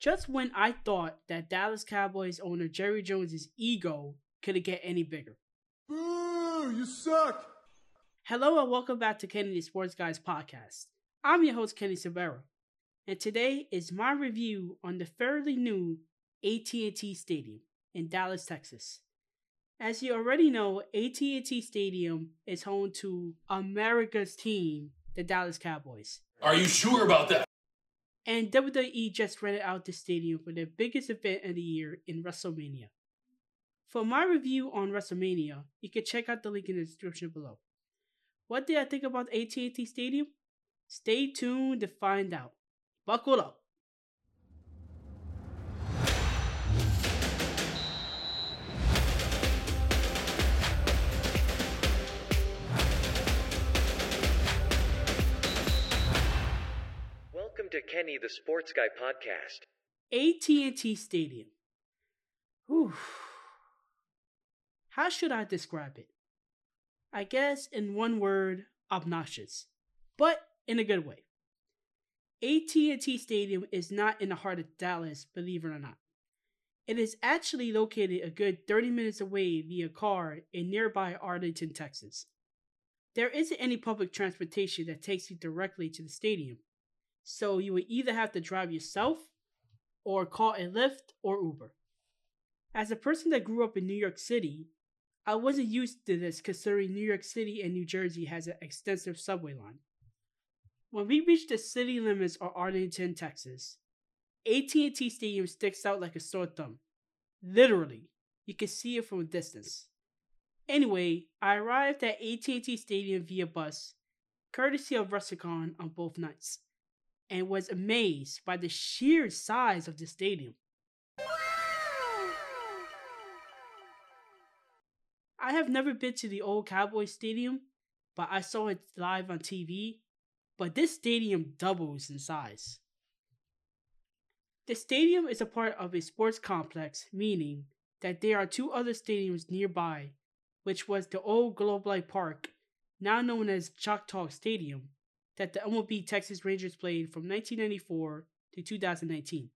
Just when I thought that Dallas Cowboys owner Jerry Jones's ego couldn't get any bigger. Boo! You suck! Hello and welcome back to Kenny the Sports Guys podcast. I'm your host Kenny Severa, and today is my review on the fairly new AT&T Stadium in Dallas, Texas. As you already know, AT&T Stadium is home to America's team, the Dallas Cowboys. Are you sure about that? And WWE just rented out the stadium for their biggest event of the year in WrestleMania. For my review on WrestleMania, you can check out the link in the description below. What did I think about AT&T Stadium? Stay tuned to find out. Buckle up. To Kenny the Sports Guy podcast. AT&T Stadium. Whew. How should I describe it? I guess in one word, obnoxious, but in a good way. AT&T Stadium is not in the heart of Dallas, believe it or not. It is actually located a good 30 minutes away via car in nearby Arlington, Texas. There isn't any public transportation that takes you directly to the stadium, so you would either have to drive yourself or call a Lyft or Uber. As a person that grew up in New York City, I wasn't used to this considering New York City and New Jersey has an extensive subway line. When we reached the city limits of Arlington, Texas, AT&T Stadium sticks out like a sore thumb. Literally, you can see it from a distance. Anyway, I arrived at AT&T Stadium via bus, courtesy of WrestleCon on both nights, and was amazed by the sheer size of the stadium. I have never been to the old Cowboys Stadium, but I saw it live on TV. But this stadium doubles in size. The stadium is a part of a sports complex, meaning that there are two other stadiums nearby, which was the old Globe Life Park, now known as Choctaw Stadium, that the MLB Texas Rangers played from 1994 to 2019.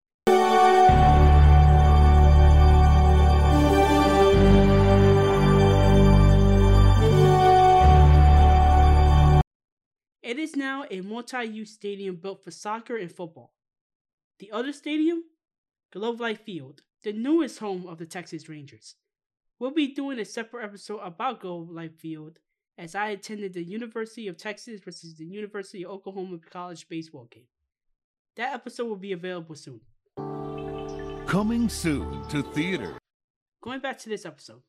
It is now a multi use stadium built for soccer and football. The other stadium? Globe Life Field, the newest home of the Texas Rangers. We'll be doing a separate episode about Globe Life Field as I attended the University of Texas versus the University of Oklahoma college baseball game. That episode will be available soon. Coming soon to theater. Going back to this episode.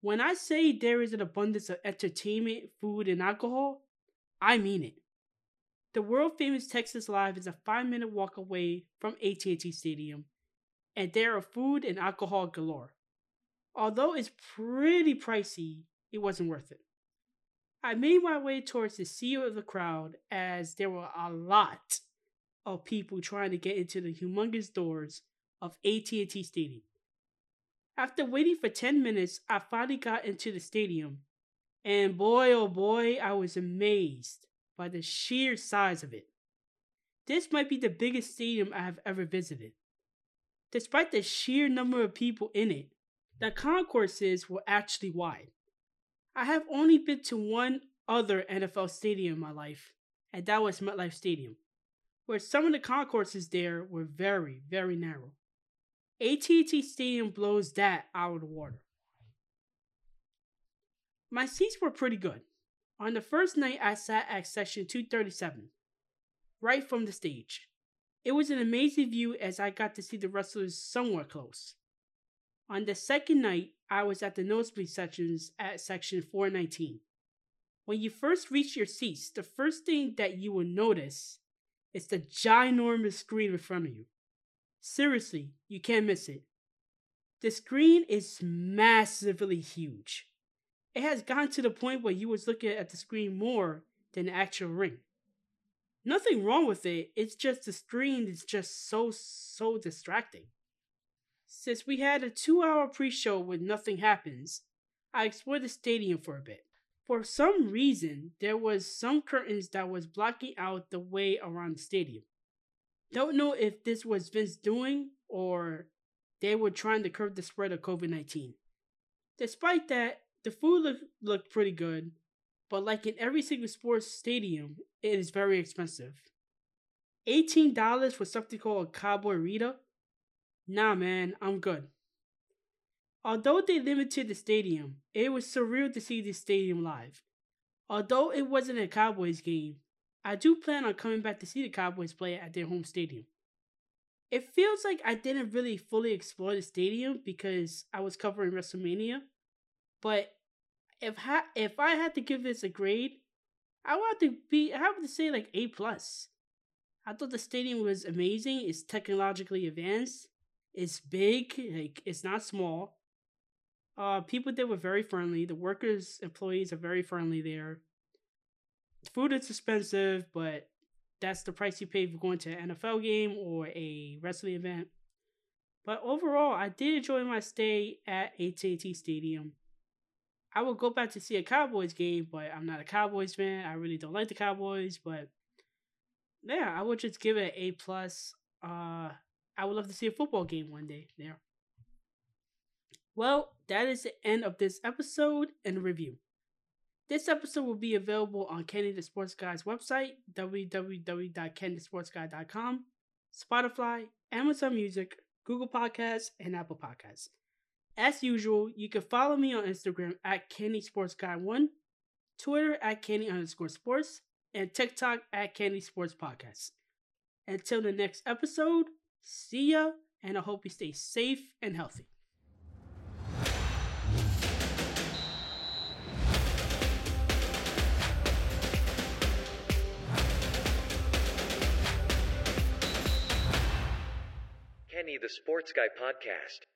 When I say there is an abundance of entertainment, food, and alcohol, I mean it. The world famous Texas Live is a five minute walk away from AT&T Stadium, and there are food and alcohol galore. Although it's pretty pricey, it wasn't worth it. I made my way towards the sea of the crowd as there were a lot of people trying to get into the humongous doors of AT&T Stadium. After waiting for 10 minutes, I finally got into the stadium, and boy oh boy, I was amazed by the sheer size of it. This might be the biggest stadium I have ever visited. Despite the sheer number of people in it, the concourses were actually wide. I have only been to one other NFL stadium in my life, and that was MetLife Stadium, where some of the concourses there were very, very narrow. AT&T Stadium blows that out of the water. My seats were pretty good. On the first night, I sat at section 237, right from the stage. It was an amazing view as I got to see the wrestlers somewhat close. On the second night, I was at the nosebleed sections at section 419. When you first reach your seats, the first thing that you will notice is the ginormous screen in front of you. Seriously, you can't miss it. The screen is massively huge. It has gotten to the point where you was looking at the screen more than the actual ring. Nothing wrong with it, it's just the screen is just so, so distracting. Since we had a two hour pre show with nothing happens, I explored the stadium for a bit. For some reason, there was some curtains that was blocking out the way around the stadium. Don't know if this was Vince doing or they were trying to curb the spread of COVID 19. Despite that, the food look, looked pretty good, but like in every single sports stadium, it is very expensive. $18 for something called a Cowboy Rita? Nah, man, I'm good. Although they limited the stadium, it was surreal to see the stadium live. Although it wasn't a Cowboys game, I do plan on coming back to see the Cowboys play at their home stadium. It feels like I didn't really fully explore the stadium because I was covering WrestleMania, but if ha- if I had to give this a grade, I would have to be I have to say like A plus. I thought the stadium was amazing. It's technologically advanced. It's big. Like it's not small. Uh, people there were very friendly. The workers, employees are very friendly there. Food is expensive, but that's the price you pay for going to an NFL game or a wrestling event. But overall, I did enjoy my stay at AT&T Stadium. I will go back to see a Cowboys game, but I'm not a Cowboys fan. I really don't like the Cowboys, but yeah, I would just give it an A plus. Uh, I would love to see a football game one day there. Well, that is the end of this episode and review. This episode will be available on Kenny the Sports Guy's website, www.kennythesportsguy.com, Spotify, Amazon Music, Google Podcasts, and Apple Podcasts. As usual, you can follow me on Instagram at Kenny Sports Guy One, Twitter at Kenny underscore sports, and TikTok at Kenny Sports Podcast. Until the next episode, see ya, and I hope you stay safe and healthy. Kenny the Sports Guy Podcast.